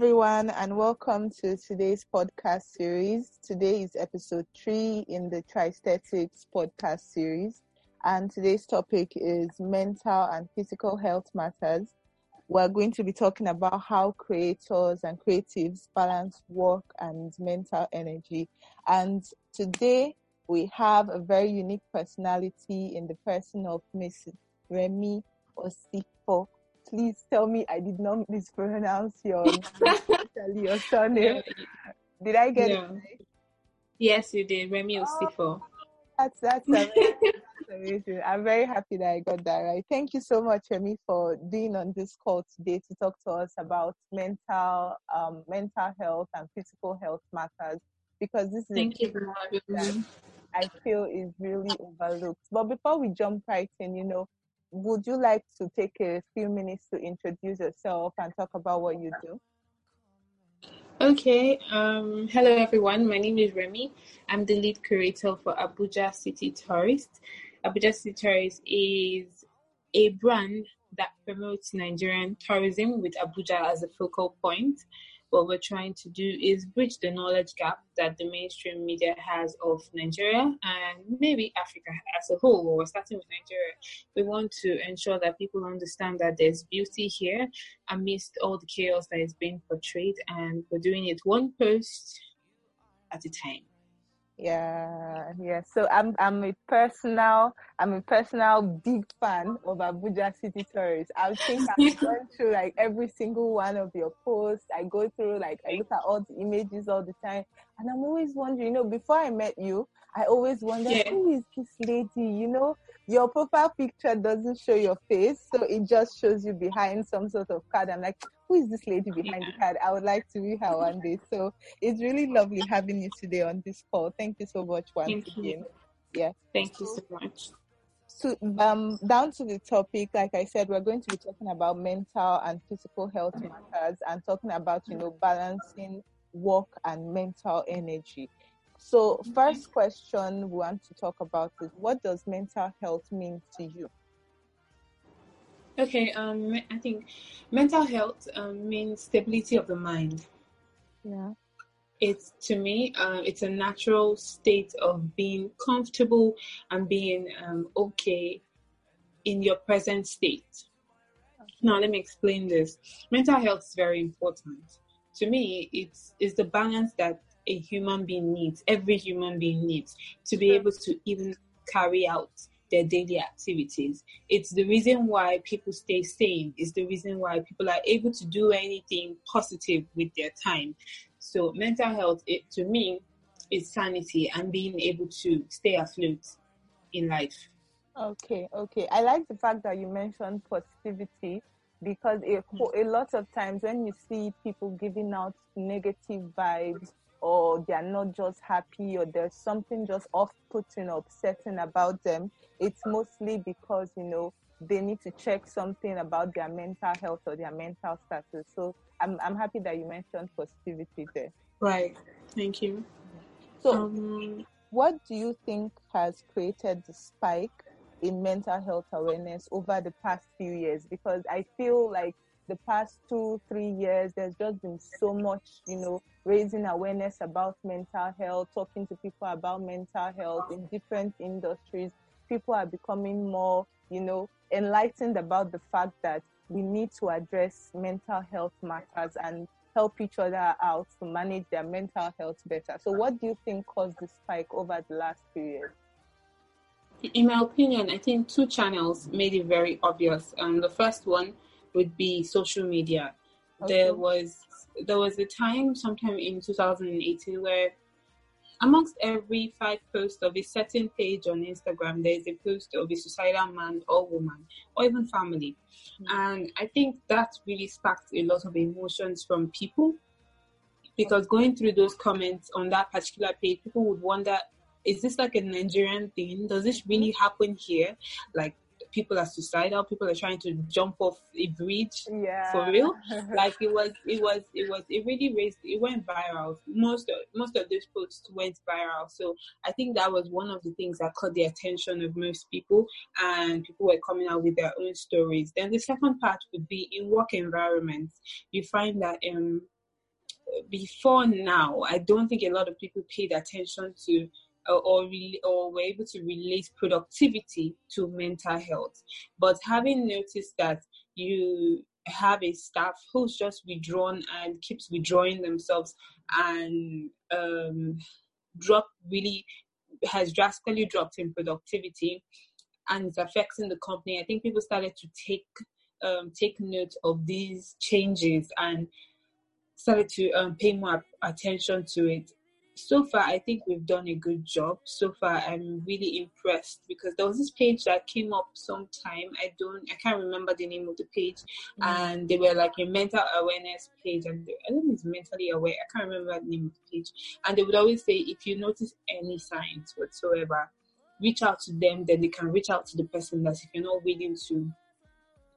everyone, and welcome to today's podcast series. Today is episode three in the Tristhetics podcast series, and today's topic is mental and physical health matters. We're going to be talking about how creators and creatives balance work and mental energy. And today we have a very unique personality in the person of Miss Remy Osifo please tell me I did not mispronounce your your surname. Did I get no. it right? Yes, you did. Remy Osifo. Oh, that's that's amazing. that's amazing. I'm very happy that I got that right. Thank you so much, Remy, for being on this call today to talk to us about mental um, mental health and physical health matters because this is Thank you me. I feel is really overlooked. But before we jump right in, you know, would you like to take a few minutes to introduce yourself and talk about what you do? Okay. Um, hello, everyone. My name is Remy. I'm the lead curator for Abuja City Tourist. Abuja City Tourist is a brand that promotes Nigerian tourism with Abuja as a focal point what we're trying to do is bridge the knowledge gap that the mainstream media has of Nigeria and maybe Africa as a whole. We're starting with Nigeria. We want to ensure that people understand that there's beauty here amidst all the chaos that is being portrayed, and we're doing it one post at a time. Yeah, yeah. So I'm I'm a personal I'm a personal big fan of Abuja City Tourist. I think I've gone through like every single one of your posts. I go through like I look at all the images all the time, and I'm always wondering. You know, before I met you, I always wondered yeah. who is this lady. You know, your profile picture doesn't show your face, so it just shows you behind some sort of card. I'm like, who is this lady behind the card? I would like to meet her one day. So it's really lovely having you today on this call. Thank you so much once Thank again. You. Yeah. Thank you so much. So um, down to the topic, like I said, we're going to be talking about mental and physical health matters and talking about, you know, balancing work and mental energy. So, first question we want to talk about is what does mental health mean to you? Okay, um, I think mental health um, means stability of the mind. Yeah. It's to me, uh, it's a natural state of being comfortable and being um, okay in your present state. Okay. Now, let me explain this. Mental health is very important. To me, it's, it's the balance that a human being needs, every human being needs, to be able to even carry out their daily activities. It's the reason why people stay sane. It's the reason why people are able to do anything positive with their time. So mental health, it, to me, is sanity and being able to stay afloat in life. Okay, okay. I like the fact that you mentioned positivity because a, a lot of times when you see people giving out negative vibes or they are not just happy or there's something just off-putting or upsetting about them it's mostly because you know they need to check something about their mental health or their mental status. So i'm, I'm happy that you mentioned positivity there. Right. Thank you. So um, what do you think has created the spike in mental health awareness over the past few years? Because i feel like the past two, three years, there's just been so much, you know, raising awareness about mental health, talking to people about mental health in different industries. People are becoming more, you know, enlightened about the fact that we need to address mental health matters and help each other out to manage their mental health better. So, what do you think caused the spike over the last few years? In my opinion, I think two channels made it very obvious. Um, the first one would be social media. Okay. There was there was a time sometime in 2018 where amongst every five posts of a certain page on Instagram, there is a post of a suicidal man or woman or even family. Mm-hmm. And I think that really sparked a lot of emotions from people because going through those comments on that particular page, people would wonder, is this like a Nigerian thing? Does this really happen here? Like, people are suicidal, people are trying to jump off a bridge yeah. for real. like it was, it was, it was, it really raised, it went viral. Most of most of those posts went viral. So I think that was one of the things that caught the attention of most people, and people were coming out with their own stories. Then the second part would be in work environments. You find that um before now, I don't think a lot of people paid attention to or or, re- or were able to relate productivity to mental health. But having noticed that you have a staff who's just withdrawn and keeps withdrawing themselves and um, drop really has drastically dropped in productivity and it's affecting the company. I think people started to take um, take note of these changes and started to um, pay more attention to it so far i think we've done a good job. So far i'm really impressed because there was this page that came up sometime. I don't i can't remember the name of the page. Mm-hmm. and they were like a mental awareness page and they, i think it's mentally aware. I can't remember the name of the page. And they would always say if you notice any signs whatsoever reach out to them. Then they can reach out to the person that if you're not willing to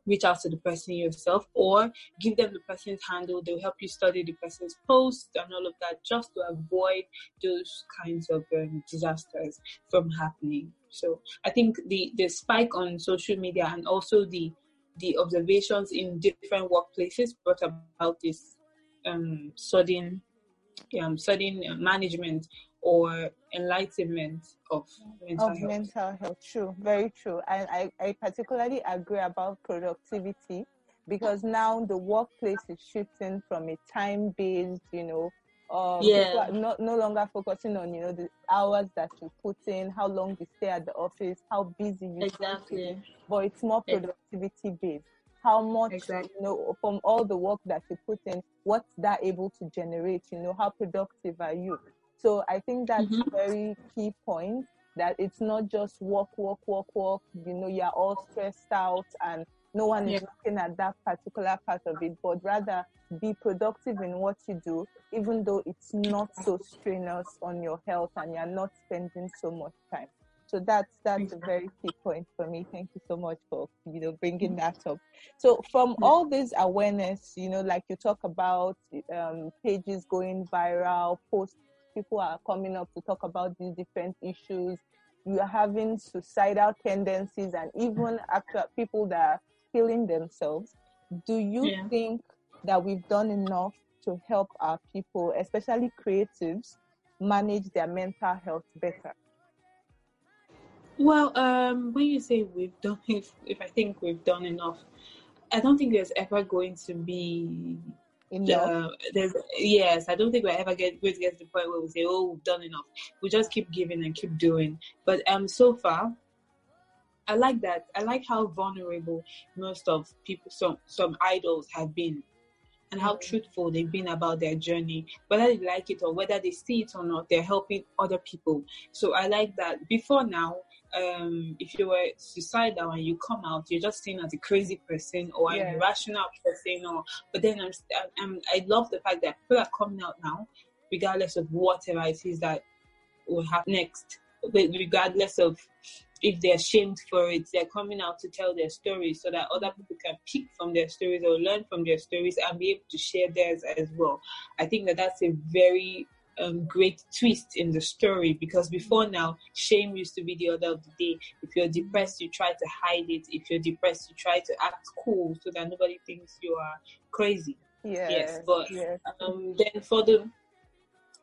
reach out to the person yourself or give them the person's handle. They'll help you study the person's post and all of that just to avoid those kinds of um, disasters from happening. So I think the, the spike on social media and also the the observations in different workplaces brought about this um, sudden um, sudden management or enlightenment of mental of health. mental health. True, very true. And I, I particularly agree about productivity because now the workplace is shifting from a time based, you know, um, yeah. not no longer focusing on you know the hours that you put in, how long you stay at the office, how busy you exactly, but it's more productivity based. How much exactly. you know from all the work that you put in, what's that able to generate? You know, how productive are you? So I think that's mm-hmm. a very key point that it's not just walk, walk, walk, walk. You know, you're all stressed out and no one yeah. is looking at that particular part of it, but rather be productive in what you do, even though it's not so strenuous on your health and you're not spending so much time. So that's that's a very key point for me. Thank you so much for you know bringing that up. So from all this awareness, you know, like you talk about um, pages going viral, posts people are coming up to talk about these different issues. You are having suicidal tendencies and even actual people that are killing themselves. Do you yeah. think that we've done enough to help our people, especially creatives, manage their mental health better? Well, um, when you say we've done, if, if I think we've done enough, I don't think there's ever going to be yes, I don't think we're ever get going to get to the point where we say, "Oh, we've done enough." We just keep giving and keep doing. But um, so far, I like that. I like how vulnerable most of people, some some idols have been, and how mm-hmm. truthful they've been about their journey. Whether they like it or whether they see it or not, they're helping other people. So I like that. Before now, um, if you were suicidal and you come out, you're just seen as a crazy person or yeah. an irrational person. Or but then I'm, I'm I love the fact that people are coming out now, regardless of whatever it is that will happen next, regardless of if they're shamed for it, they're coming out to tell their stories so that other people can pick from their stories or learn from their stories and be able to share theirs as well. I think that that's a very um, great twist in the story because before now, shame used to be the order of the day. If you're depressed, you try to hide it. If you're depressed, you try to act cool so that nobody thinks you are crazy. Yes, yes but yes. Um, then for the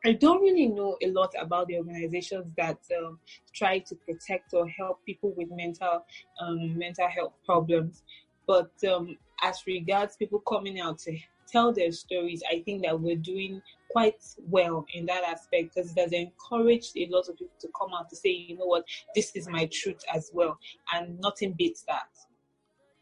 I don't really know a lot about the organizations that um, try to protect or help people with mental um, mental health problems. But um, as regards people coming out to tell their stories, I think that we're doing quite well in that aspect because it has encouraged a lot of people to come out to say, you know what, this is my truth as well. And nothing beats that.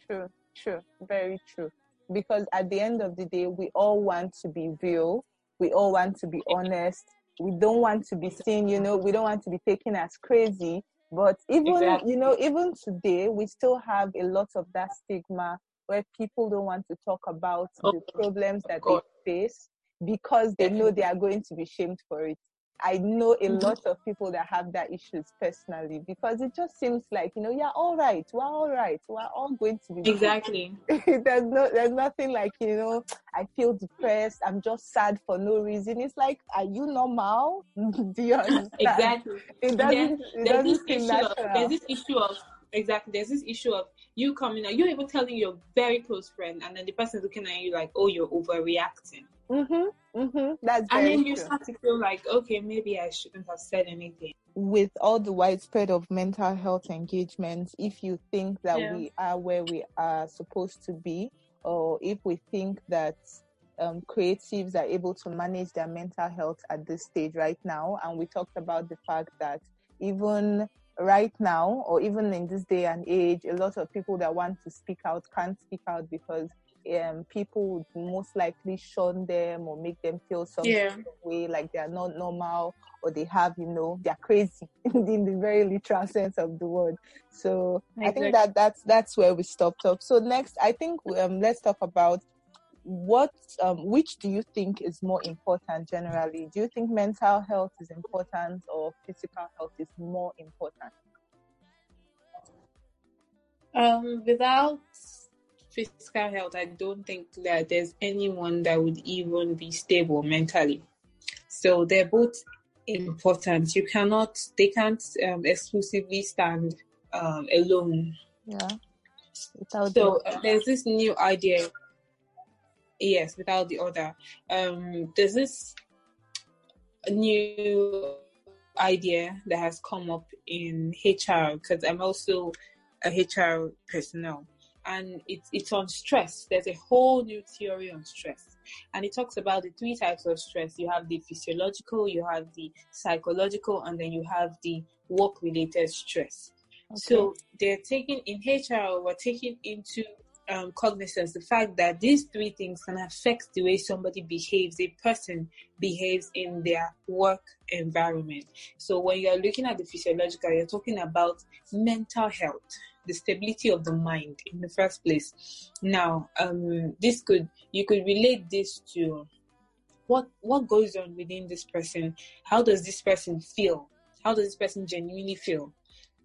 True, true, very true. Because at the end of the day, we all want to be real, we all want to be honest. We don't want to be seen, you know, we don't want to be taken as crazy. But even, exactly. you know, even today, we still have a lot of that stigma where people don't want to talk about oh, the problems that they face because they know they are going to be shamed for it. I know a mm-hmm. lot of people that have that issues personally because it just seems like you know yeah all right. We're all right. We're all going to be exactly. There's no there's nothing like you know I feel depressed. I'm just sad for no reason. It's like are you normal? Do you understand? Exactly. It doesn't, it doesn't seem natural. Of, there's this issue of exactly. There's this issue of you coming out you're even telling your very close friend and then the person's looking at you like oh you're overreacting Mm-hmm. Mm-hmm. That's and then you true. start to feel like, okay, maybe I shouldn't have said anything. With all the widespread of mental health engagements, if you think that yeah. we are where we are supposed to be, or if we think that um, creatives are able to manage their mental health at this stage right now, and we talked about the fact that even right now, or even in this day and age, a lot of people that want to speak out can't speak out because um, people would most likely shun them or make them feel some yeah. way like they are not normal or they have, you know, they're crazy in the very literal sense of the word. So exactly. I think that that's that's where we stopped up. So next, I think um, let's talk about what um, which do you think is more important generally? Do you think mental health is important or physical health is more important? Um, without physical health, I don't think that there's anyone that would even be stable mentally. So they're both important. You cannot, they can't um, exclusively stand um, alone. Yeah. So the- there's this new idea. Yes, without the other. Um, there's this new idea that has come up in HR because I'm also a HR personnel and it's it's on stress. There's a whole new theory on stress, and it talks about the three types of stress. You have the physiological, you have the psychological, and then you have the work-related stress. Okay. So they're taking in HR, we're taking into um, cognizance the fact that these three things can affect the way somebody behaves, a person behaves in their work environment. So when you're looking at the physiological, you're talking about mental health the stability of the mind in the first place. Now, um, this could you could relate this to what what goes on within this person. How does this person feel? How does this person genuinely feel?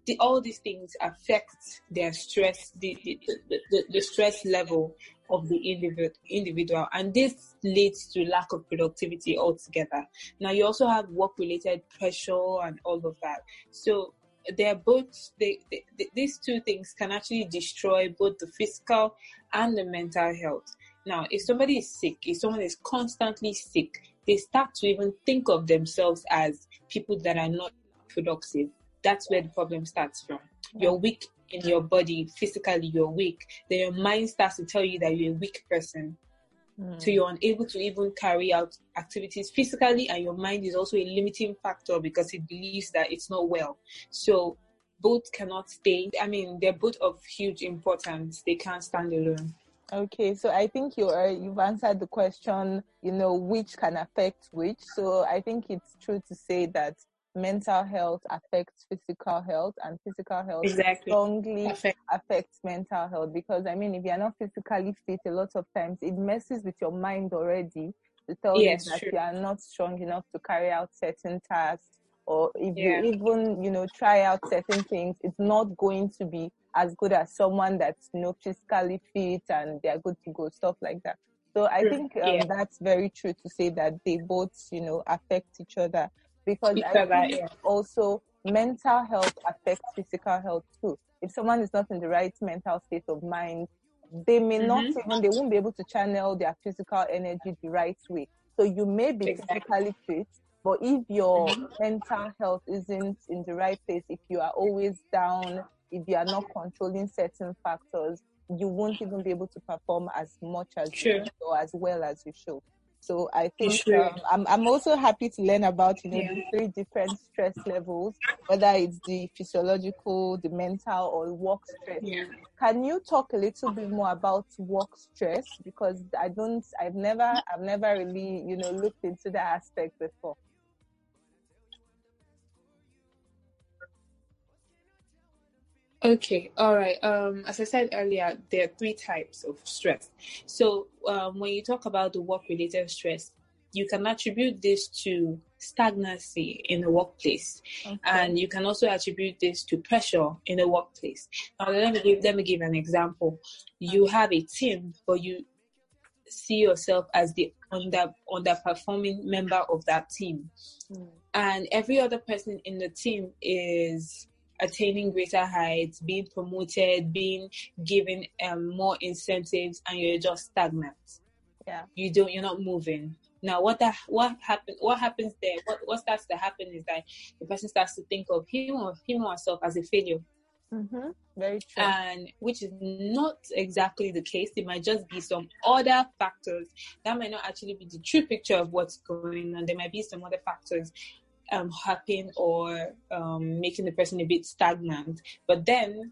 The, all these things affect their stress, the, the, the, the stress level of the individual, individual, and this leads to lack of productivity altogether. Now, you also have work-related pressure and all of that. So, they're both they, they, these two things can actually destroy both the physical and the mental health now if somebody is sick if someone is constantly sick they start to even think of themselves as people that are not productive that's where the problem starts from you're weak in your body physically you're weak then your mind starts to tell you that you're a weak person Mm. So you're unable to even carry out activities physically, and your mind is also a limiting factor because it believes that it's not well. So both cannot stay. I mean, they're both of huge importance. They can't stand alone. Okay, so I think you are you've answered the question. You know which can affect which. So I think it's true to say that mental health affects physical health and physical health exactly. strongly Affect. affects mental health because i mean if you're not physically fit a lot of times it messes with your mind already to tell yes, you that true. you are not strong enough to carry out certain tasks or if yeah. you even you know try out certain things it's not going to be as good as someone that's you know physically fit and they're good to go stuff like that so i think um, yeah. that's very true to say that they both you know affect each other because think yeah. also mental health affects physical health too. If someone is not in the right mental state of mind, they may mm-hmm. not even they won't be able to channel their physical energy the right way. So you may be exactly. physically fit, but if your mm-hmm. mental health isn't in the right place, if you are always down, if you are not controlling certain factors, you won't even be able to perform as much as you or as well as you should. So I think um, I'm, I'm also happy to learn about, you know, yeah. the three different stress levels, whether it's the physiological, the mental or work stress. Yeah. Can you talk a little bit more about work stress? Because I don't, I've never, I've never really, you know, looked into that aspect before. Okay, all right. Um, as I said earlier, there are three types of stress. So um, when you talk about the work-related stress, you can attribute this to stagnancy in the workplace, okay. and you can also attribute this to pressure in the workplace. Now, let me give let me give an example. You have a team, but you see yourself as the under underperforming member of that team, mm. and every other person in the team is attaining greater heights, being promoted, being given um, more incentives, and you're just stagnant. Yeah. You don't. You're not moving. Now, what that what happens? What happens there? What what starts to happen is that the person starts to think of him or him or herself as a failure. Mm-hmm. Very true. And which is not exactly the case. It might just be some other factors that might not actually be the true picture of what's going on. There might be some other factors um, or um, making the person a bit stagnant. But then,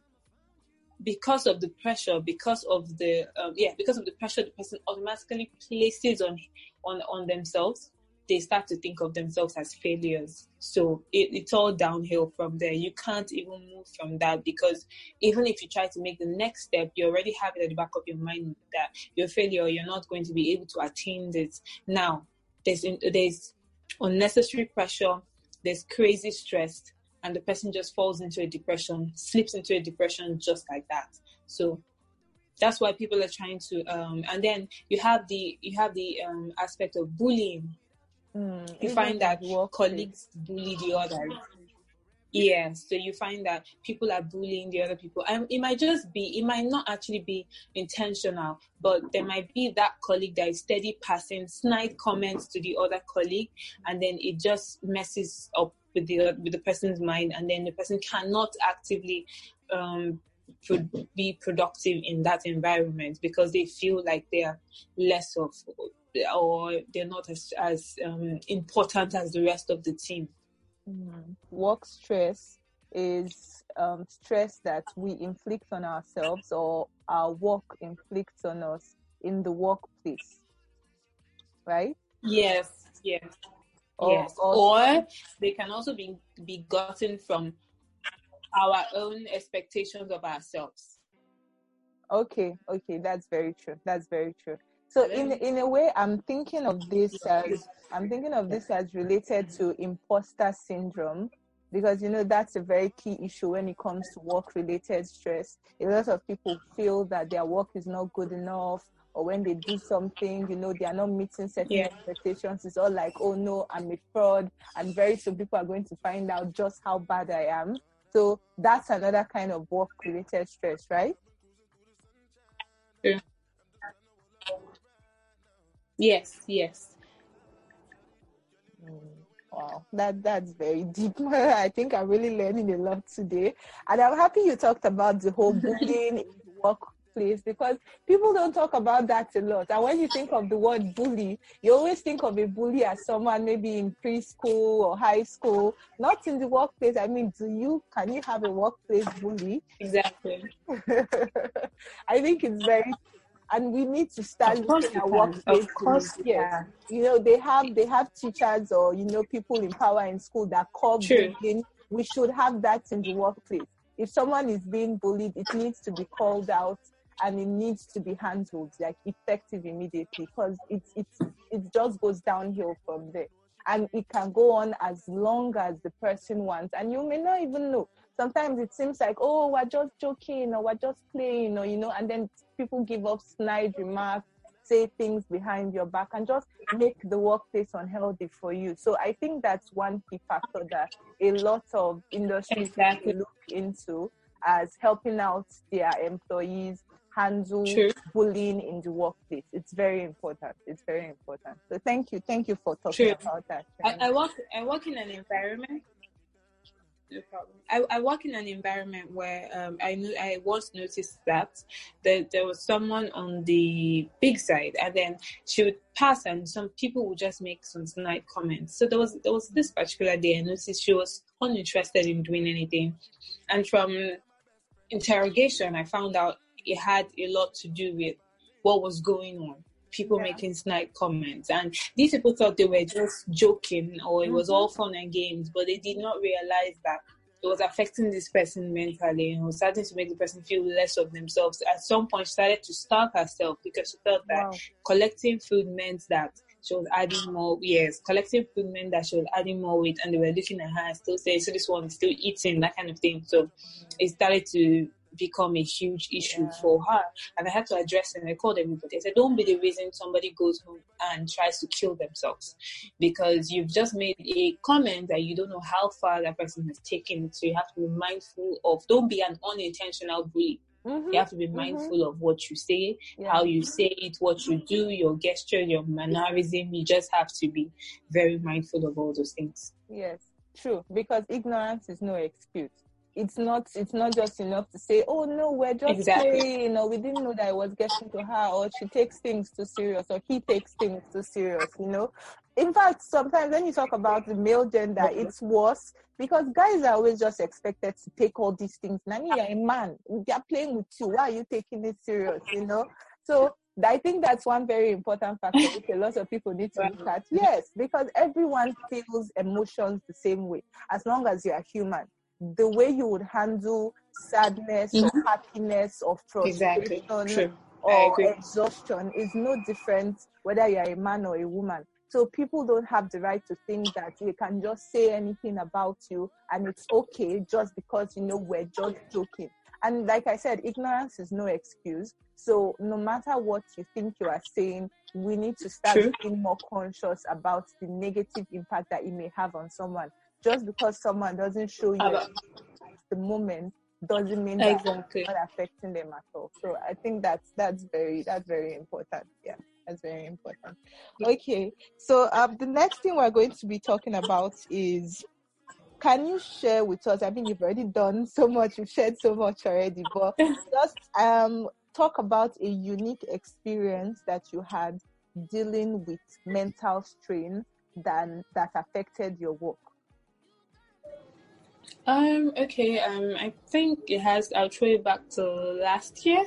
because of the pressure, because of the um, yeah, because of the pressure, the person automatically places on on on themselves. They start to think of themselves as failures. So it, it's all downhill from there. You can't even move from that because even if you try to make the next step, you already have it at the back of your mind that you're a failure. You're not going to be able to attain this. Now, there's there's unnecessary pressure, there's crazy stress, and the person just falls into a depression, slips into a depression just like that. So that's why people are trying to um, and then you have the you have the um, aspect of bullying. Mm, you find that colleagues bully the others. Yeah, so you find that people are bullying the other people. And it might just be, it might not actually be intentional, but there might be that colleague that is steady passing snide comments to the other colleague, and then it just messes up with the with the person's mind, and then the person cannot actively um, be productive in that environment because they feel like they are less of or they're not as as um, important as the rest of the team. Mm. Work stress is um, stress that we inflict on ourselves or our work inflicts on us in the workplace, right? Yes, yes, or, yes. Or, or they can also be be gotten from our own expectations of ourselves. Okay, okay, that's very true. That's very true. So in in a way, I'm thinking of this as I'm thinking of this as related to imposter syndrome because you know that's a very key issue when it comes to work related stress. A lot of people feel that their work is not good enough or when they do something, you know, they are not meeting certain yeah. expectations. It's all like, oh no, I'm a fraud. And very soon people are going to find out just how bad I am. So that's another kind of work related stress, right? Yes, yes. Mm, wow, that that's very deep. I think I'm really learning a lot today, and I'm happy you talked about the whole bullying in the workplace because people don't talk about that a lot. And when you think of the word bully, you always think of a bully as someone maybe in preschool or high school, not in the workplace. I mean, do you can you have a workplace bully? Exactly. I think it's very and we need to start looking at workplaces. Of course, yeah. You know, they have they have teachers or you know people in power in school that call bullying. We should have that in the workplace. If someone is being bullied, it needs to be called out and it needs to be handled like effective immediately because it it it just goes downhill from there. And it can go on as long as the person wants, and you may not even know sometimes it seems like, oh, we're just joking or we're just playing or, you know, and then people give up snide remarks, say things behind your back and just make the workplace unhealthy for you. So I think that's one key factor that a lot of industries exactly. look into as helping out their employees handle True. bullying in the workplace. It's very important. It's very important. So thank you. Thank you for talking True. about that. I, I work I work in an environment no problem. I, I work in an environment where um, I knew I once noticed that that there was someone on the big side, and then she would pass, and some people would just make some snide comments. So there was there was this particular day I noticed she was uninterested in doing anything, and from interrogation I found out it had a lot to do with what was going on people yeah. making snide comments. And these people thought they were just joking or it was mm-hmm. all fun and games, but they did not realize that it was affecting this person mentally and was starting to make the person feel less of themselves. At some point, she started to starve herself because she felt that wow. collecting food meant that she was adding more. Yes, collecting food meant that she was adding more weight, and they were looking at her and still saying, "So this one is still eating," that kind of thing. So it started to become a huge issue yeah. for her. And I had to address and I called everybody. I said, don't be the reason somebody goes home and tries to kill themselves because you've just made a comment that you don't know how far that person has taken. So you have to be mindful of don't be an unintentional bully. Mm-hmm. You have to be mm-hmm. mindful mm-hmm. of what you say, yeah. how you say it, what you do, your gesture, your mannerism. You just have to be very mindful of all those things. Yes, true. Because ignorance is no excuse. It's not. It's not just enough to say, "Oh no, we're just exactly. playing," or "We didn't know that I was getting to her," or "She takes things too serious," or "He takes things too serious." You know, in fact, sometimes when you talk about the male gender, mm-hmm. it's worse because guys are always just expected to take all these things. Nani, you're a man. They're playing with you. Why are you taking it serious? You know? So I think that's one very important factor which a lot of people need to look at. Yes, because everyone feels emotions the same way as long as you are human. The way you would handle sadness mm-hmm. or happiness or frustration exactly. or exhaustion is no different whether you're a man or a woman. So people don't have the right to think that we can just say anything about you and it's okay just because you know we're just joking. And like I said, ignorance is no excuse. So no matter what you think you are saying, we need to start True. being more conscious about the negative impact that it may have on someone. Just because someone doesn't show you the moment doesn't mean that exactly. it's not affecting them at all. So I think that's that's very that's very important. Yeah. That's very important. Okay, so um, the next thing we're going to be talking about is can you share with us? I mean, you've already done so much, you've shared so much already, but just um, talk about a unique experience that you had dealing with mental strain than that affected your work. Um, okay, um, I think it has, I'll throw it back to last year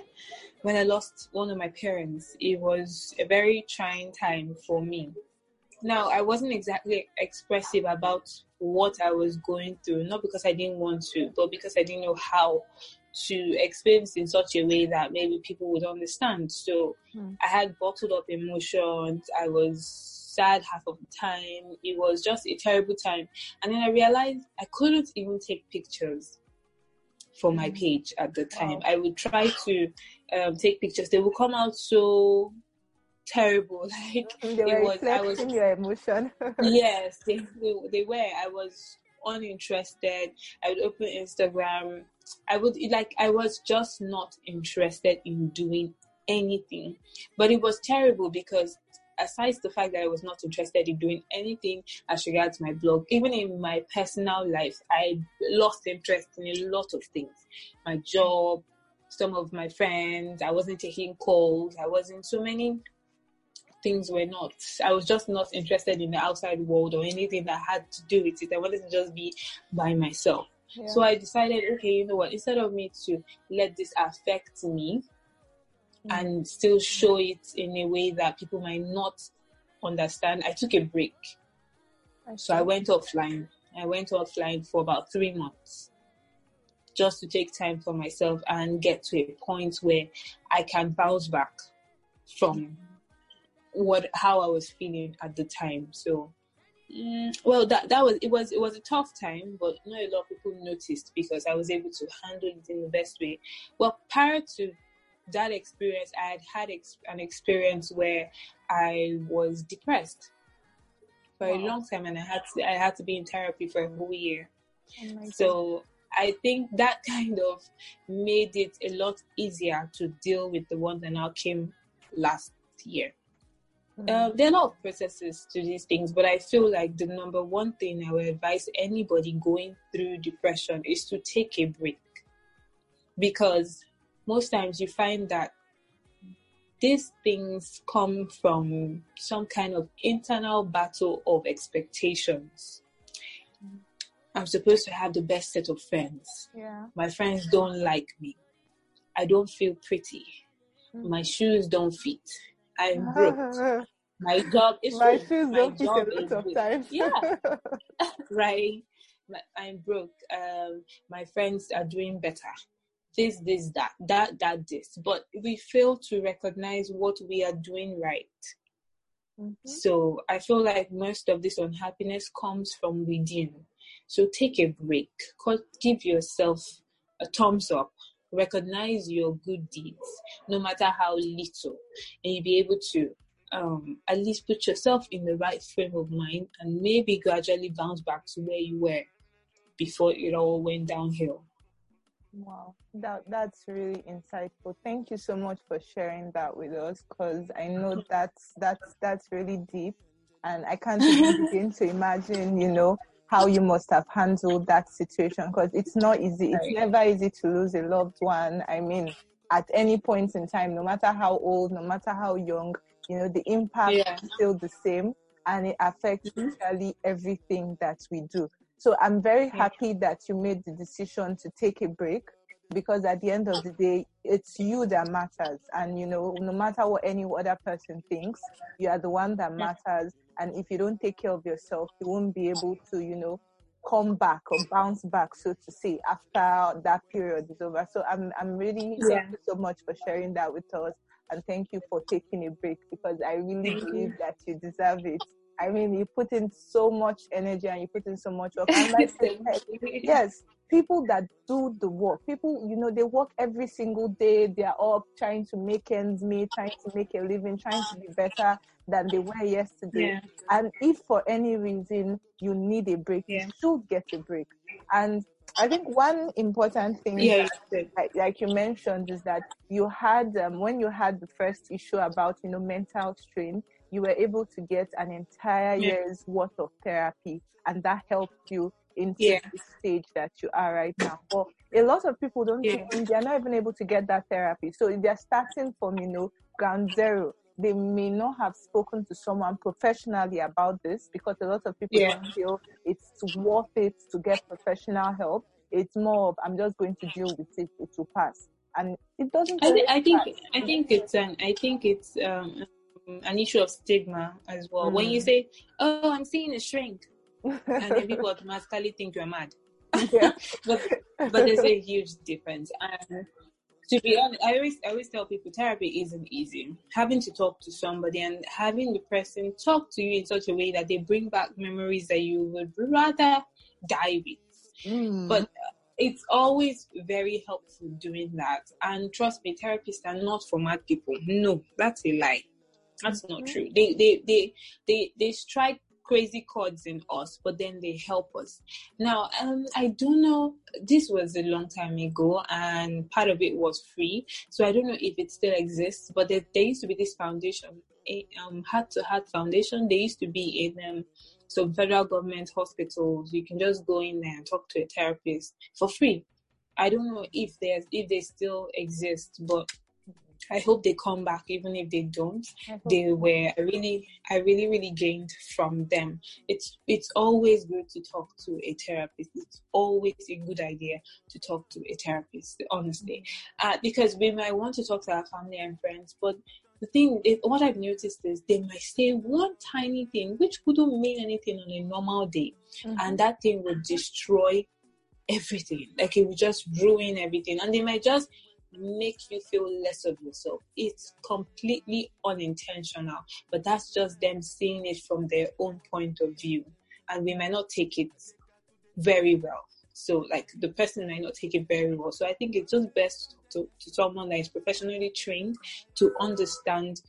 when I lost one of my parents, it was a very trying time for me. Now, I wasn't exactly expressive about what I was going through, not because I didn't want to, but because I didn't know how to experience in such a way that maybe people would understand. So hmm. I had bottled up emotions. I was sad half of the time. It was just a terrible time. And then I realized I couldn't even take pictures for my mm. page at the time. Wow. I would try to um, take pictures. They would come out so terrible. Like they were it was, I was your emotion. yes, they, they they were. I was uninterested. I would open Instagram. I would like. I was just not interested in doing anything. But it was terrible because aside the fact that I was not interested in doing anything as regards my blog, even in my personal life, I lost interest in a lot of things. My job, some of my friends, I wasn't taking calls, I wasn't so many things were not I was just not interested in the outside world or anything that had to do with it. I wanted to just be by myself. Yeah. So I decided, okay, you know what, instead of me to let this affect me, and still show it in a way that people might not understand. I took a break. So I went offline. I went offline for about three months just to take time for myself and get to a point where I can bounce back from what how I was feeling at the time. So mm, well that that was it was it was a tough time, but not a lot of people noticed because I was able to handle it in the best way. Well prior to that experience, I had had ex- an experience where I was depressed for wow. a long time, and I had to, I had to be in therapy for a whole year. Oh so I think that kind of made it a lot easier to deal with the one that now came last year. Mm-hmm. Um, there are a lot of processes to these things, but I feel like the number one thing I would advise anybody going through depression is to take a break because most times you find that these things come from some kind of internal battle of expectations. I'm supposed to have the best set of friends. Yeah. My friends don't like me. I don't feel pretty. Mm. My shoes don't fit. I'm broke. my job is my shoes my don't fit a lot of times. yeah, right. I'm broke. Um, my friends are doing better this, this, that, that, that, this. But we fail to recognize what we are doing right. Mm-hmm. So I feel like most of this unhappiness comes from within. So take a break. Give yourself a thumbs up. Recognize your good deeds, no matter how little, and you'll be able to um, at least put yourself in the right frame of mind and maybe gradually bounce back to where you were before it all went downhill. Wow, that that's really insightful. Thank you so much for sharing that with us because I know that's that's that's really deep, and I can't even begin to imagine, you know, how you must have handled that situation because it's not easy. It's never easy to lose a loved one. I mean, at any point in time, no matter how old, no matter how young, you know, the impact yeah. is still the same and it affects mm-hmm. literally everything that we do. So I'm very happy that you made the decision to take a break because at the end of the day, it's you that matters. And, you know, no matter what any other person thinks, you are the one that matters. And if you don't take care of yourself, you won't be able to, you know, come back or bounce back, so to say, after that period is over. So I'm, I'm really yeah. thank you so much for sharing that with us. And thank you for taking a break because I really thank believe you. that you deserve it. I mean, you put in so much energy and you put in so much work. Like yes, people that do the work, people, you know, they work every single day. They are up trying to make ends meet, trying to make a living, trying to be better than they were yesterday. Yeah. And if for any reason you need a break, yeah. you should get a break. And I think one important thing, yeah. that, like, like, you mentioned, is that you had um, when you had the first issue about you know mental strain, you were able to get an entire yeah. year's worth of therapy, and that helped you into yeah. the stage that you are right now. But a lot of people don't yeah. think they're not even able to get that therapy. So they're starting from, you know, ground zero. They may not have spoken to someone professionally about this because a lot of people yeah. don't feel it's worth it to get professional help. It's more of I'm just going to deal with it, it will pass. And it doesn't I, th- I think I think it's an I think it's um an issue of stigma as well. Mm. When you mm. say, "Oh, I'm seeing a shrink," and then people automatically think you're mad. Yeah. but but there's a huge difference. And to be honest, I always I always tell people therapy isn't easy. Having to talk to somebody and having the person talk to you in such a way that they bring back memories that you would rather die with. Mm. But it's always very helpful doing that. And trust me, therapists are not for mad people. No, that's a lie. That's not mm-hmm. true. They they they they they strike crazy chords in us, but then they help us. Now, um, I don't know. This was a long time ago, and part of it was free, so I don't know if it still exists. But there, there used to be this foundation, a um, heart to heart foundation. They used to be in um, some federal government hospitals. You can just go in there and talk to a therapist for free. I don't know if there's if they still exist, but I hope they come back, even if they don't. They were I really, I really, really gained from them. It's it's always good to talk to a therapist. It's always a good idea to talk to a therapist, honestly, uh, because we might want to talk to our family and friends, but the thing, what I've noticed is they might say one tiny thing which wouldn't mean anything on a normal day, mm-hmm. and that thing would destroy everything. Like it would just ruin everything, and they might just make you feel less of yourself. It's completely unintentional, but that's just them seeing it from their own point of view. And we may not take it very well. So, like, the person might not take it very well. So, I think it's just best to, to someone that is professionally trained to understand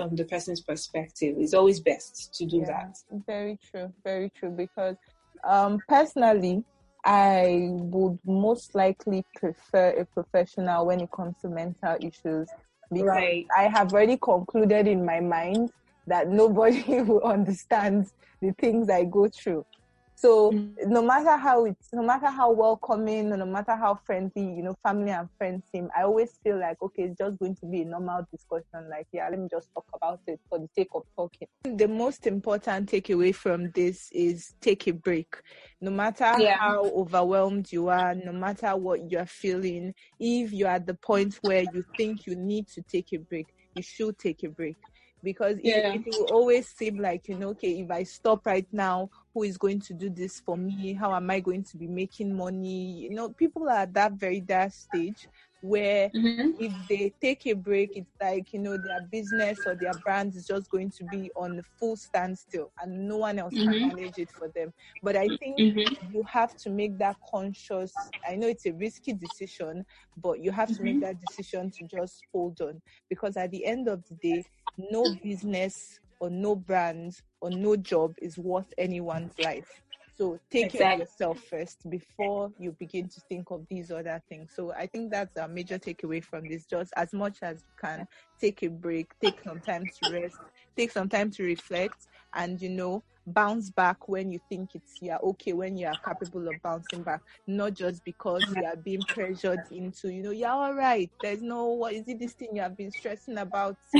um, the person's perspective. It's always best to do yeah, that. Very true. Very true. Because um, personally, I would most likely prefer a professional when it comes to mental issues because right. I have already concluded in my mind that nobody will understand the things I go through. So mm-hmm. no matter how it's, no matter how welcoming, no matter how friendly, you know, family and friends seem, I always feel like, okay, it's just going to be a normal discussion. Like, yeah, let me just talk about it for the sake of talking. The most important takeaway from this is take a break. No matter yeah. how overwhelmed you are, no matter what you're feeling, if you're at the point where you think you need to take a break, you should take a break because yeah. it, it, will always seem like you know okay if i stop right now who is going to do this for me? How am i going to be making money? You know people are at that very dark stage where mm-hmm. if they take a break it's like you know their business or their brand is just going to be on the full standstill and no one else mm-hmm. can manage it for them but i think mm-hmm. you have to make that conscious i know it's a risky decision but you have to make mm-hmm. that decision to just hold on because at the end of the day no business or no brand or no job is worth anyone's life. So take exactly. care of yourself first before you begin to think of these other things. So I think that's a major takeaway from this. Just as much as you can, take a break, take some time to rest, take some time to reflect, and you know, bounce back when you think it's you're okay, when you are capable of bouncing back, not just because you are being pressured into, you know, you're all right. There's no what is it this thing you have been stressing about?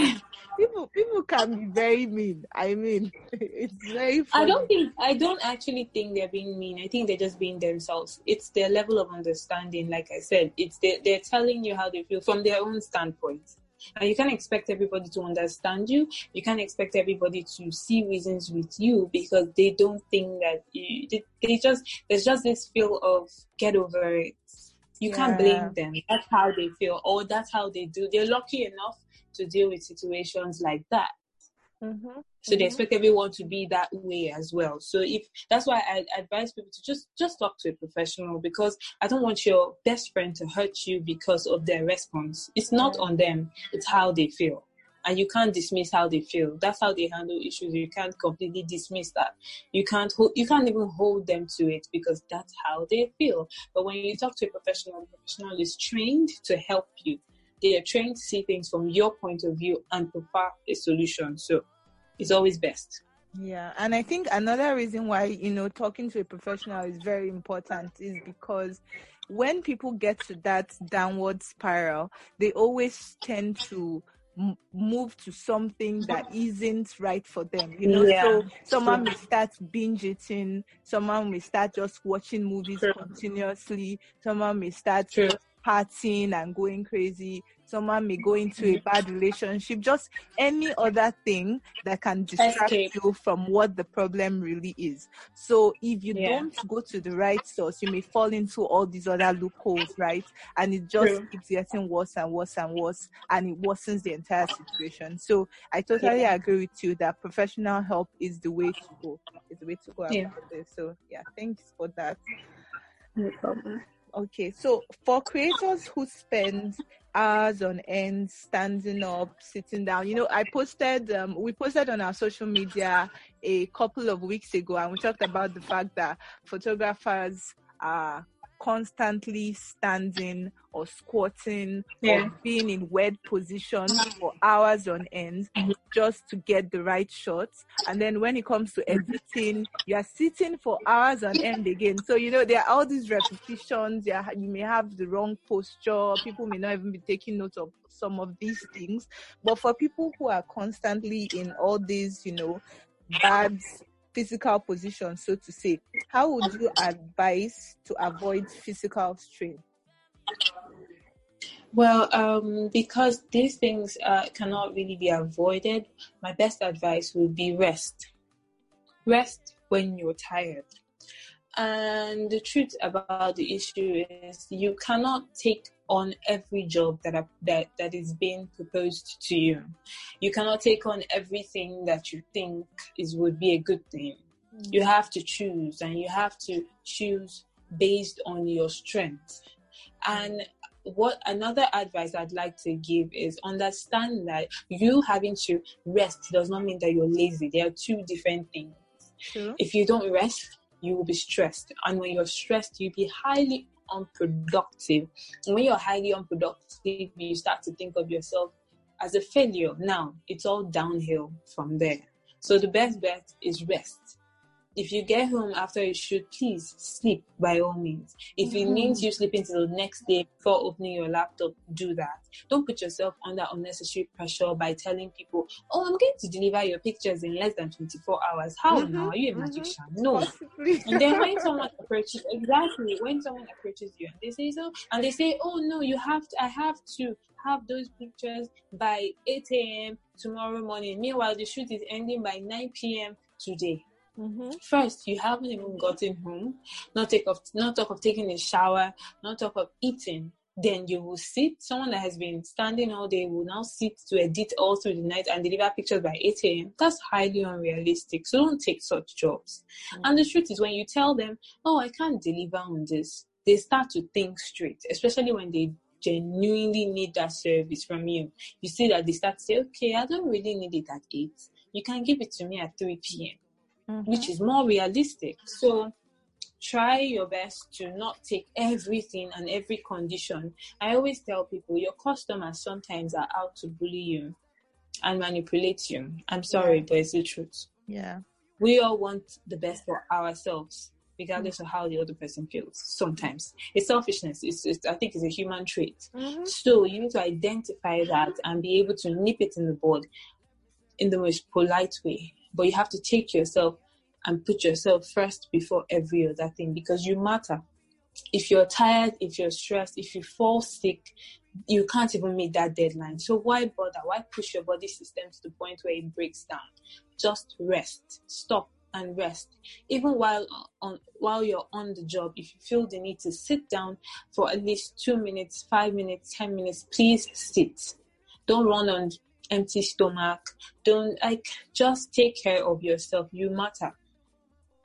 people people can be very mean. I mean, it's very funny. I don't think I don't actually think they're being mean. I think they're just being themselves. It's their level of understanding, like I said. It's they, they're telling you how they feel from their own standpoint. And you can't expect everybody to understand you. You can't expect everybody to see reasons with you because they don't think that you, they, they just, there's just this feel of get over it. You yeah. can't blame them. That's how they feel, or that's how they do. They're lucky enough to deal with situations like that. Mm-hmm. So they mm-hmm. expect everyone to be that way as well. So if that's why I advise people to just just talk to a professional because I don't want your best friend to hurt you because of their response. It's not on them; it's how they feel, and you can't dismiss how they feel. That's how they handle issues. You can't completely dismiss that. You can't hold, you can't even hold them to it because that's how they feel. But when you talk to a professional, the professional is trained to help you. They are trained to see things from your point of view and prefer a solution. So is always best. Yeah, and I think another reason why you know talking to a professional is very important is because when people get to that downward spiral, they always tend to m- move to something that isn't right for them. You know, yeah, so someone may start binge eating, someone may start just watching movies true. continuously, someone may start true. Partying and going crazy someone may go into a bad relationship, just any other thing that can distract Escape. you from what the problem really is. So if you yeah. don't go to the right source, you may fall into all these other loopholes, right? And it just True. keeps getting worse and worse and worse, and it worsens the entire situation. So I totally yeah. agree with you that professional help is the way to go. Is the way to go yeah. this. So yeah, thanks for that. No problem. Okay, so for creators who spend hours on end standing up, sitting down. You know, I posted, um, we posted on our social media a couple of weeks ago, and we talked about the fact that photographers are constantly standing or squatting yeah. or being in weird positions for hours on end mm-hmm. just to get the right shots. And then when it comes to editing, you are sitting for hours on end again. So, you know, there are all these repetitions. You, you may have the wrong posture. People may not even be taking note of some of these things. But for people who are constantly in all these, you know, bad physical position, so to say, how would you advise to avoid physical strain? Well, um, because these things uh, cannot really be avoided, my best advice would be rest. Rest when you're tired. And the truth about the issue is you cannot take on every job that are, that that is being proposed to you. You cannot take on everything that you think is would be a good thing. Mm. You have to choose, and you have to choose based on your strength. And what another advice I'd like to give is understand that you having to rest does not mean that you're lazy. There are two different things. Sure. If you don't rest, you will be stressed. And when you're stressed, you'll be highly unproductive. And when you're highly unproductive, you start to think of yourself as a failure. Now it's all downhill from there. So the best bet is rest if you get home after a shoot, please sleep by all means. If mm-hmm. it means you sleeping till the next day before opening your laptop, do that. Don't put yourself under unnecessary pressure by telling people, "Oh, I'm going to deliver your pictures in less than 24 hours." How mm-hmm. now? Are you a mm-hmm. magician? No. and then when someone approaches, exactly when someone approaches you and they say so, and they say, "Oh no, you have to. I have to." have those pictures by 8 a.m. tomorrow morning. Meanwhile, the shoot is ending by 9 p.m. today. Mm-hmm. First, you haven't even gotten home. Not take of not talk of taking a shower. Not talk of eating. Then you will sit. Someone that has been standing all day will now sit to edit all through the night and deliver pictures by 8 a.m. That's highly unrealistic. So don't take such jobs. Mm-hmm. And the truth is, when you tell them, "Oh, I can't deliver on this," they start to think straight. Especially when they genuinely need that service from you. You see that they start to say, "Okay, I don't really need it at 8. You can give it to me at 3 p.m." mm-hmm. which is more realistic. So try your best to not take everything and every condition. I always tell people your customers sometimes are out to bully you and manipulate you. I'm sorry, yeah. but it's the truth. Yeah. We all want the best for ourselves, regardless mm-hmm. of how the other person feels. Sometimes it's selfishness. It's, it's I think it's a human trait. Mm-hmm. So you need to identify that and be able to nip it in the bud in the most polite way. But you have to take yourself and put yourself first before every other thing because you matter. If you're tired, if you're stressed, if you fall sick, you can't even meet that deadline. So why bother? Why push your body system to the point where it breaks down? Just rest. Stop and rest. Even while on while you're on the job, if you feel the need to sit down for at least two minutes, five minutes, ten minutes, please sit. Don't run on empty stomach. Don't like just take care of yourself. You matter.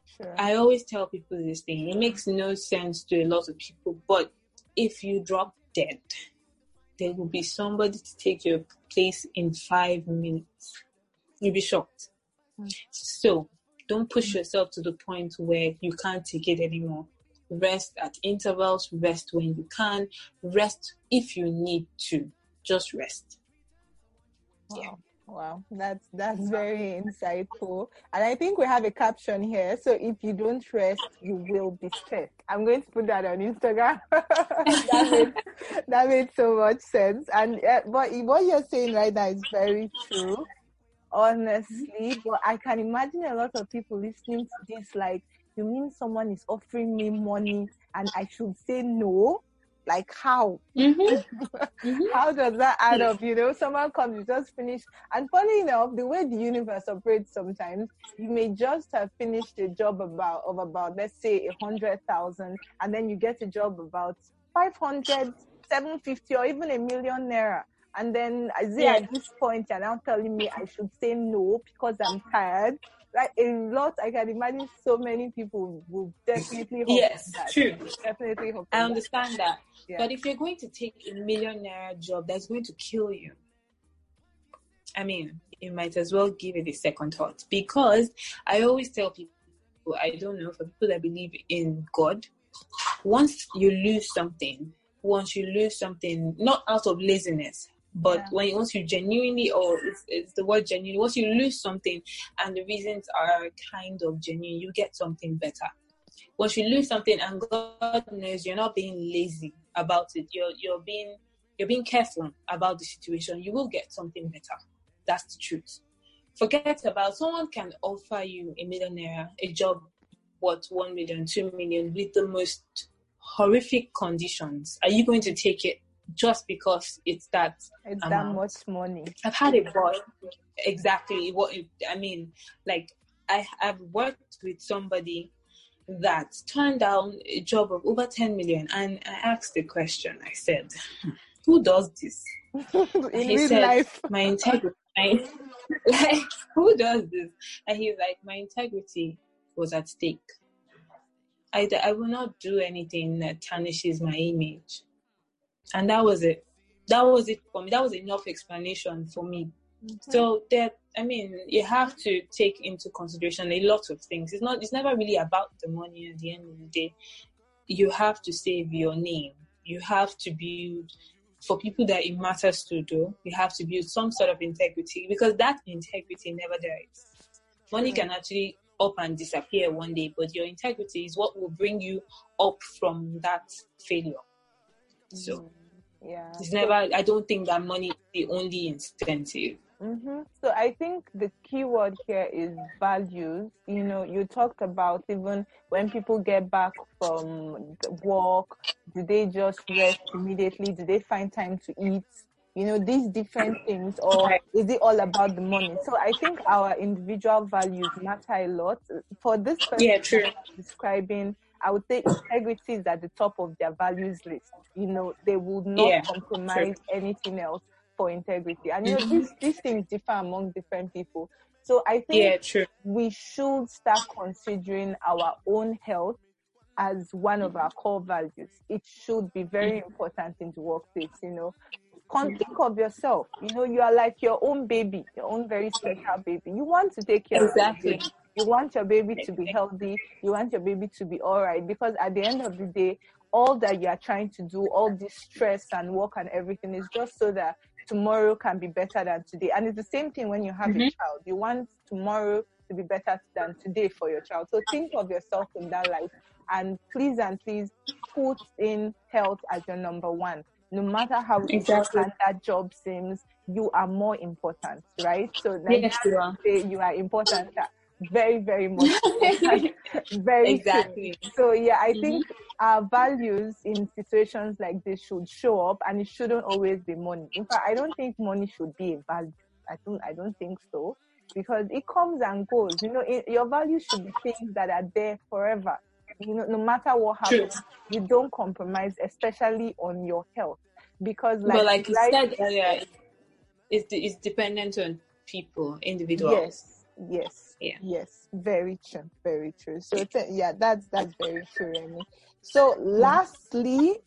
Sure. I always tell people this thing. It makes no sense to a lot of people, but if you drop dead, there will be somebody to take your place in five minutes. You'll be shocked. Mm. So don't push yourself to the point where you can't take it anymore. Rest at intervals, rest when you can, rest if you need to. Just rest. Wow. Yeah. Wow, that's that's very insightful. And I think we have a caption here. So if you don't rest, you will be stressed. I'm going to put that on Instagram. that made that made so much sense. And uh, but what you're saying right now is very true, honestly. But I can imagine a lot of people listening to this like, you mean someone is offering me money and I should say no? Like how? Mm-hmm. mm-hmm. how does that add up? You know, someone comes, you just finished. And funny enough, the way the universe operates sometimes, you may just have finished a job about of about let's say a hundred thousand, and then you get a job about 500, 750, or even a million naira. And then Isaiah, yeah. at this point, you're now telling me I should say no because I'm tired like a lot. I can imagine so many people will definitely hope yes, that. true, definitely hope. I understand that, that. Yeah. but if you're going to take a millionaire job, that's going to kill you. I mean, you might as well give it a second thought because I always tell people, I don't know, for people that believe in God, once you lose something, once you lose something, not out of laziness, but yeah. when once you genuinely, or it's, it's, the word genuine, once you lose something and the reasons are kind of genuine, you get something better. Once you lose something and God knows you're not being lazy about it, you're you're being you're being careful about the situation, you will get something better. That's the truth. Forget about someone can offer you a millionaire a job worth one million, two million with the most horrific conditions. Are you going to take it? Just because it's that it's amount. that much money. I've had a boy exactly what I mean. Like I have worked with somebody that turned down a job of over 10 million and I asked the question. I said, "Who does this?" In he said, life. "My integrity." My, like who does this? And he's like, "My integrity was at stake." I, I will not do anything that tarnishes my image and that was it. That was it for me. That was enough explanation for me. Mm-hmm. so that i mean you have to take into consideration a lot of things. It's not it's never really about the money at the end of the day. You have to save your name. You have to build for people that it matters to do you have to build some sort of integrity because that integrity never dies. Money can actually up and disappear one day but your integrity is what will bring you up from that failure so mm yeah. it's never i don't think that money is the only incentive. Mm-hmm. so i think the key word here is values. You know you talked about even when people get back from work do they just rest immediately? Do they find time to eat? You know these different things or is it all about the money? So i think our individual values matter a lot. For this person yeah, true. describing I would say integrity is at the top of their values list. You know, they would not yeah, compromise true. anything else for integrity. And you know, these mm-hmm. these things differ among different people. So I think yeah, we should start considering our own health as one of our core values. It should be very mm-hmm. important in the workplace, you know. think of yourself. You know, you are like your own baby, your own very special baby. You want to take care exactly. of You want your baby to be healthy. You want your baby to be all right. Because at the end of the day, all that you are trying to do, all this stress and work and everything is just so that tomorrow can be better than today. And it's the same thing when you have mm-hmm. a child. You want tomorrow to be better than today for your child. So think of yourself in that light and please and please put in health as your number one. No matter how exactly. important that job seems, you are more important, right? So like yes, you are. you are important very, very much. very exactly. True. So yeah, I mm-hmm. think our values in situations like this should show up, and it shouldn't always be money. In fact, I don't think money should be a value. I don't. I don't think so because it comes and goes. You know, it, your values should be things that are there forever. You know, no matter what happens, True. you don't compromise, especially on your health, because like, but like you said earlier, it's it's dependent on people, individuals. Yes, yes yeah yes very true very true so yeah that's that's very true Remy. so lastly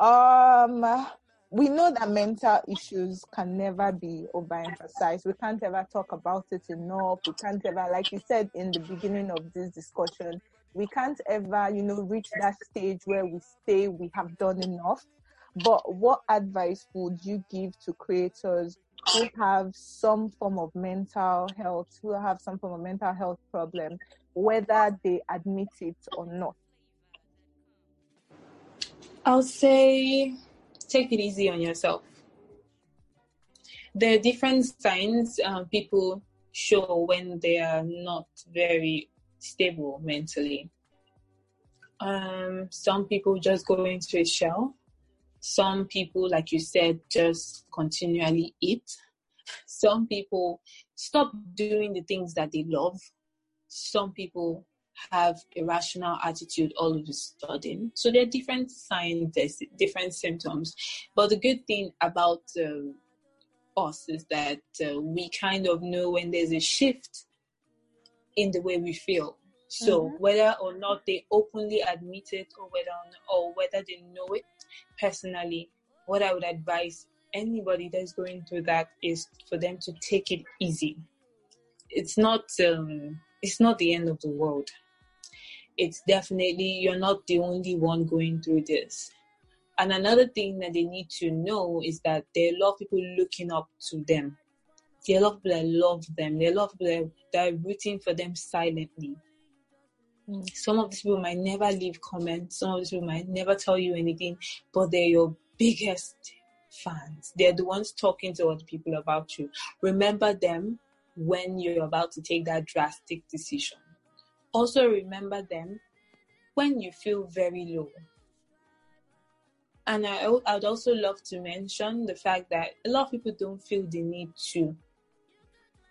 um we know that mental issues can never be overemphasized. We can't ever talk about it enough. We can't ever, like you said in the beginning of this discussion, we can't ever, you know, reach that stage where we say we have done enough. But what advice would you give to creators who have some form of mental health, who have some form of mental health problem, whether they admit it or not? I'll say take it easy on yourself. There are different signs um, people show when they are not very stable mentally. Um, some people just go into a shell some people, like you said, just continually eat. Some people stop doing the things that they love. Some people have irrational attitude all of a sudden. So there are different signs, different symptoms. But the good thing about uh, us is that uh, we kind of know when there's a shift in the way we feel. So mm-hmm. whether or not they openly admit it, or whether or whether they know it, personally, what I would advise anybody that's going through that is for them to take it easy. It's not um, it's not the end of the world. It's definitely you're not the only one going through this. And another thing that they need to know is that there are a lot of people looking up to them. There are a lot of people that love them. There are a lot of people that are rooting for them silently. Some of these people might never leave comments. Some of these people might never tell you anything, but they're your biggest fans. They're the ones talking to other people about you. Remember them when you're about to take that drastic decision. Also, remember them when you feel very low. And I, I would also love to mention the fact that a lot of people don't feel the need to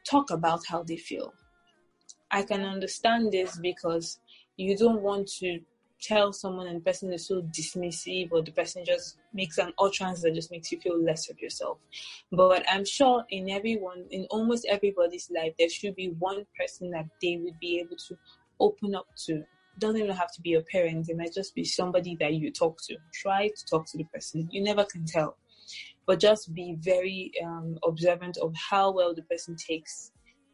talk about how they feel. I can understand this because you don't want to tell someone and the person is so dismissive or the person just makes an utterance that just makes you feel less of yourself. But I'm sure in everyone, in almost everybody's life, there should be one person that they would be able to open up to. Doesn't even have to be your parents, it might just be somebody that you talk to. Try to talk to the person. You never can tell. But just be very um, observant of how well the person takes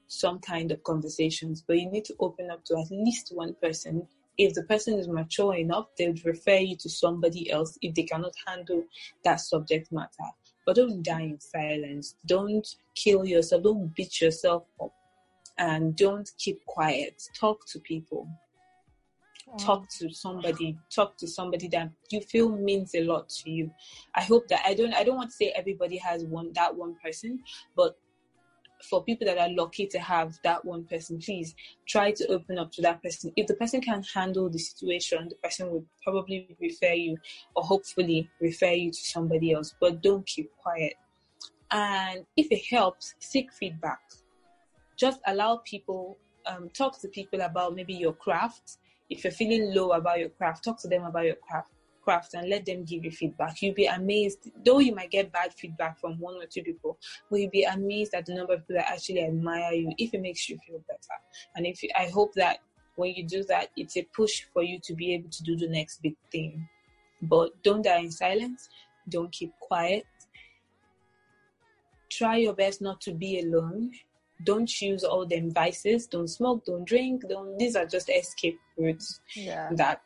some kind of conversations, but you need to open up to at least one person. If the person is mature enough, they would refer you to somebody else if they cannot handle that subject matter. But don't die in silence. Don't kill yourself. Don't beat yourself up. And don't keep quiet. Talk to people. Talk mm. to somebody. Talk to somebody that you feel means a lot to you. I hope that I don't. I don't want to say everybody has one that one person, but for people that are lucky to have that one person, please try to open up to that person. If the person can handle the situation, the person will probably refer you or hopefully refer you to somebody else, but don't keep quiet. And if it helps, seek feedback. Just allow people, um, talk to people about maybe your craft. If you're feeling low about your craft, talk to them about your craft craft and let them give you feedback. You'll be amazed, though you might get bad feedback from one or two people, but you'll be amazed at the number of people that actually admire you if it makes you feel better. And if you, I hope that when you do that, it's a push for you to be able to do the next big thing. But don't die in silence. Don't keep quiet. Try your best not to be alone. don't use all them vices. Don't smoke, don't drink. Don't. These are just escape routes yeah. that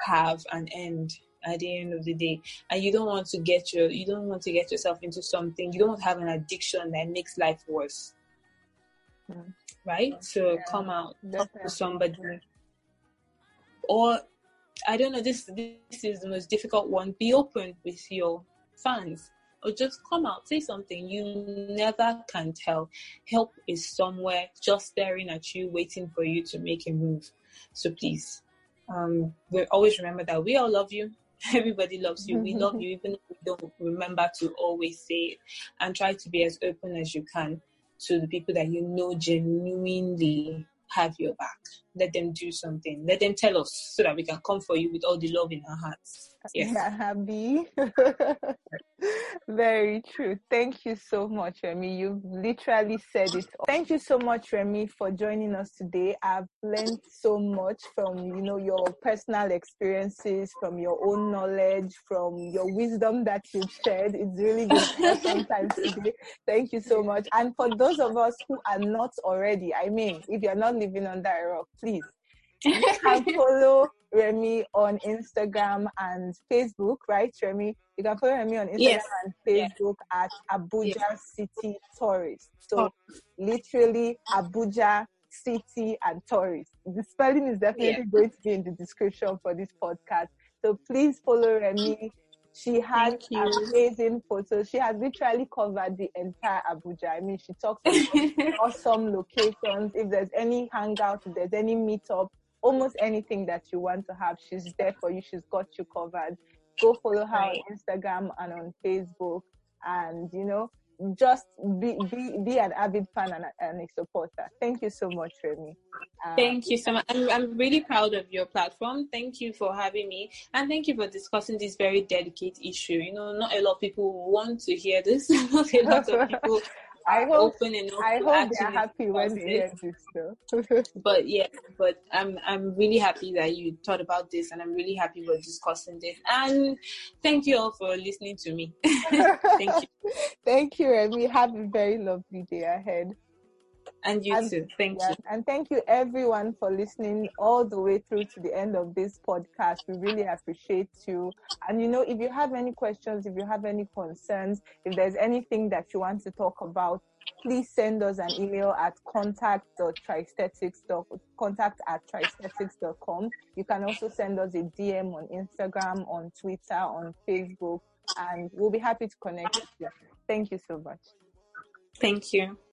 have an end at the end of the day and you don't want to get your you don't want to get yourself into something you don't want to have an addiction that makes life worse mm. right so yeah. come out talk to somebody or i don't know this this is the most difficult one be open with your fans or just come out, say something. You never can tell. Help is somewhere just staring at you, waiting for you to make a move. So please, um, we always remember that we all love you. Everybody loves you. We love you, even if we don't remember to always say it. And try to be as open as you can to the people that you know genuinely have your back. Let them do something. Let them tell us so that we can come for you with all the love in our hearts. Yes. Yeah, happy. Very true. Thank you so much, Remy. You've literally said it. Thank you so much, Remy, for joining us today. I've learned so much from you know your personal experiences, from your own knowledge, from your wisdom that you've shared. It's really good sometimes today. Thank you so much. And for those of us who are not already, I mean, if you're not living under a rock, please you can follow Remy on Instagram and Facebook, right, Remy? You can follow Remy on Instagram yes. and Facebook yes. at Abuja yes. City Tourist. So oh. literally Abuja City and Tourist. The spelling is definitely going to be in the description for this podcast. So please follow Remy. She has amazing photos. She has literally covered the entire Abuja. I mean, she talks about awesome locations. If there's any hangout, if there's any meetup, almost anything that you want to have, she's there for you. She's got you covered. Go follow her right. on Instagram and on Facebook, and you know, just be be, be an avid fan and a, and a supporter. Thank you so much, Remy. Um, thank you so much. I'm, I'm really proud of your platform. Thank you for having me, and thank you for discussing this very delicate issue. You know, not a lot of people want to hear this. not a lot of people I hope, open enough. I hope they're happy when they hear this but yeah, but I'm I'm really happy that you thought about this, and I'm really happy we're discussing this. And thank you all for listening to me. thank you. Thank you, Remy. Have a very lovely day ahead. And you and, too. Thank yeah, you. And thank you everyone for listening all the way through to the end of this podcast. We really appreciate you. And you know, if you have any questions, if you have any concerns, if there's anything that you want to talk about, please send us an email at contact.tristhetics contact at. You can also send us a DM on Instagram, on Twitter, on Facebook, and we'll be happy to connect with you. Thank you so much. Thank you.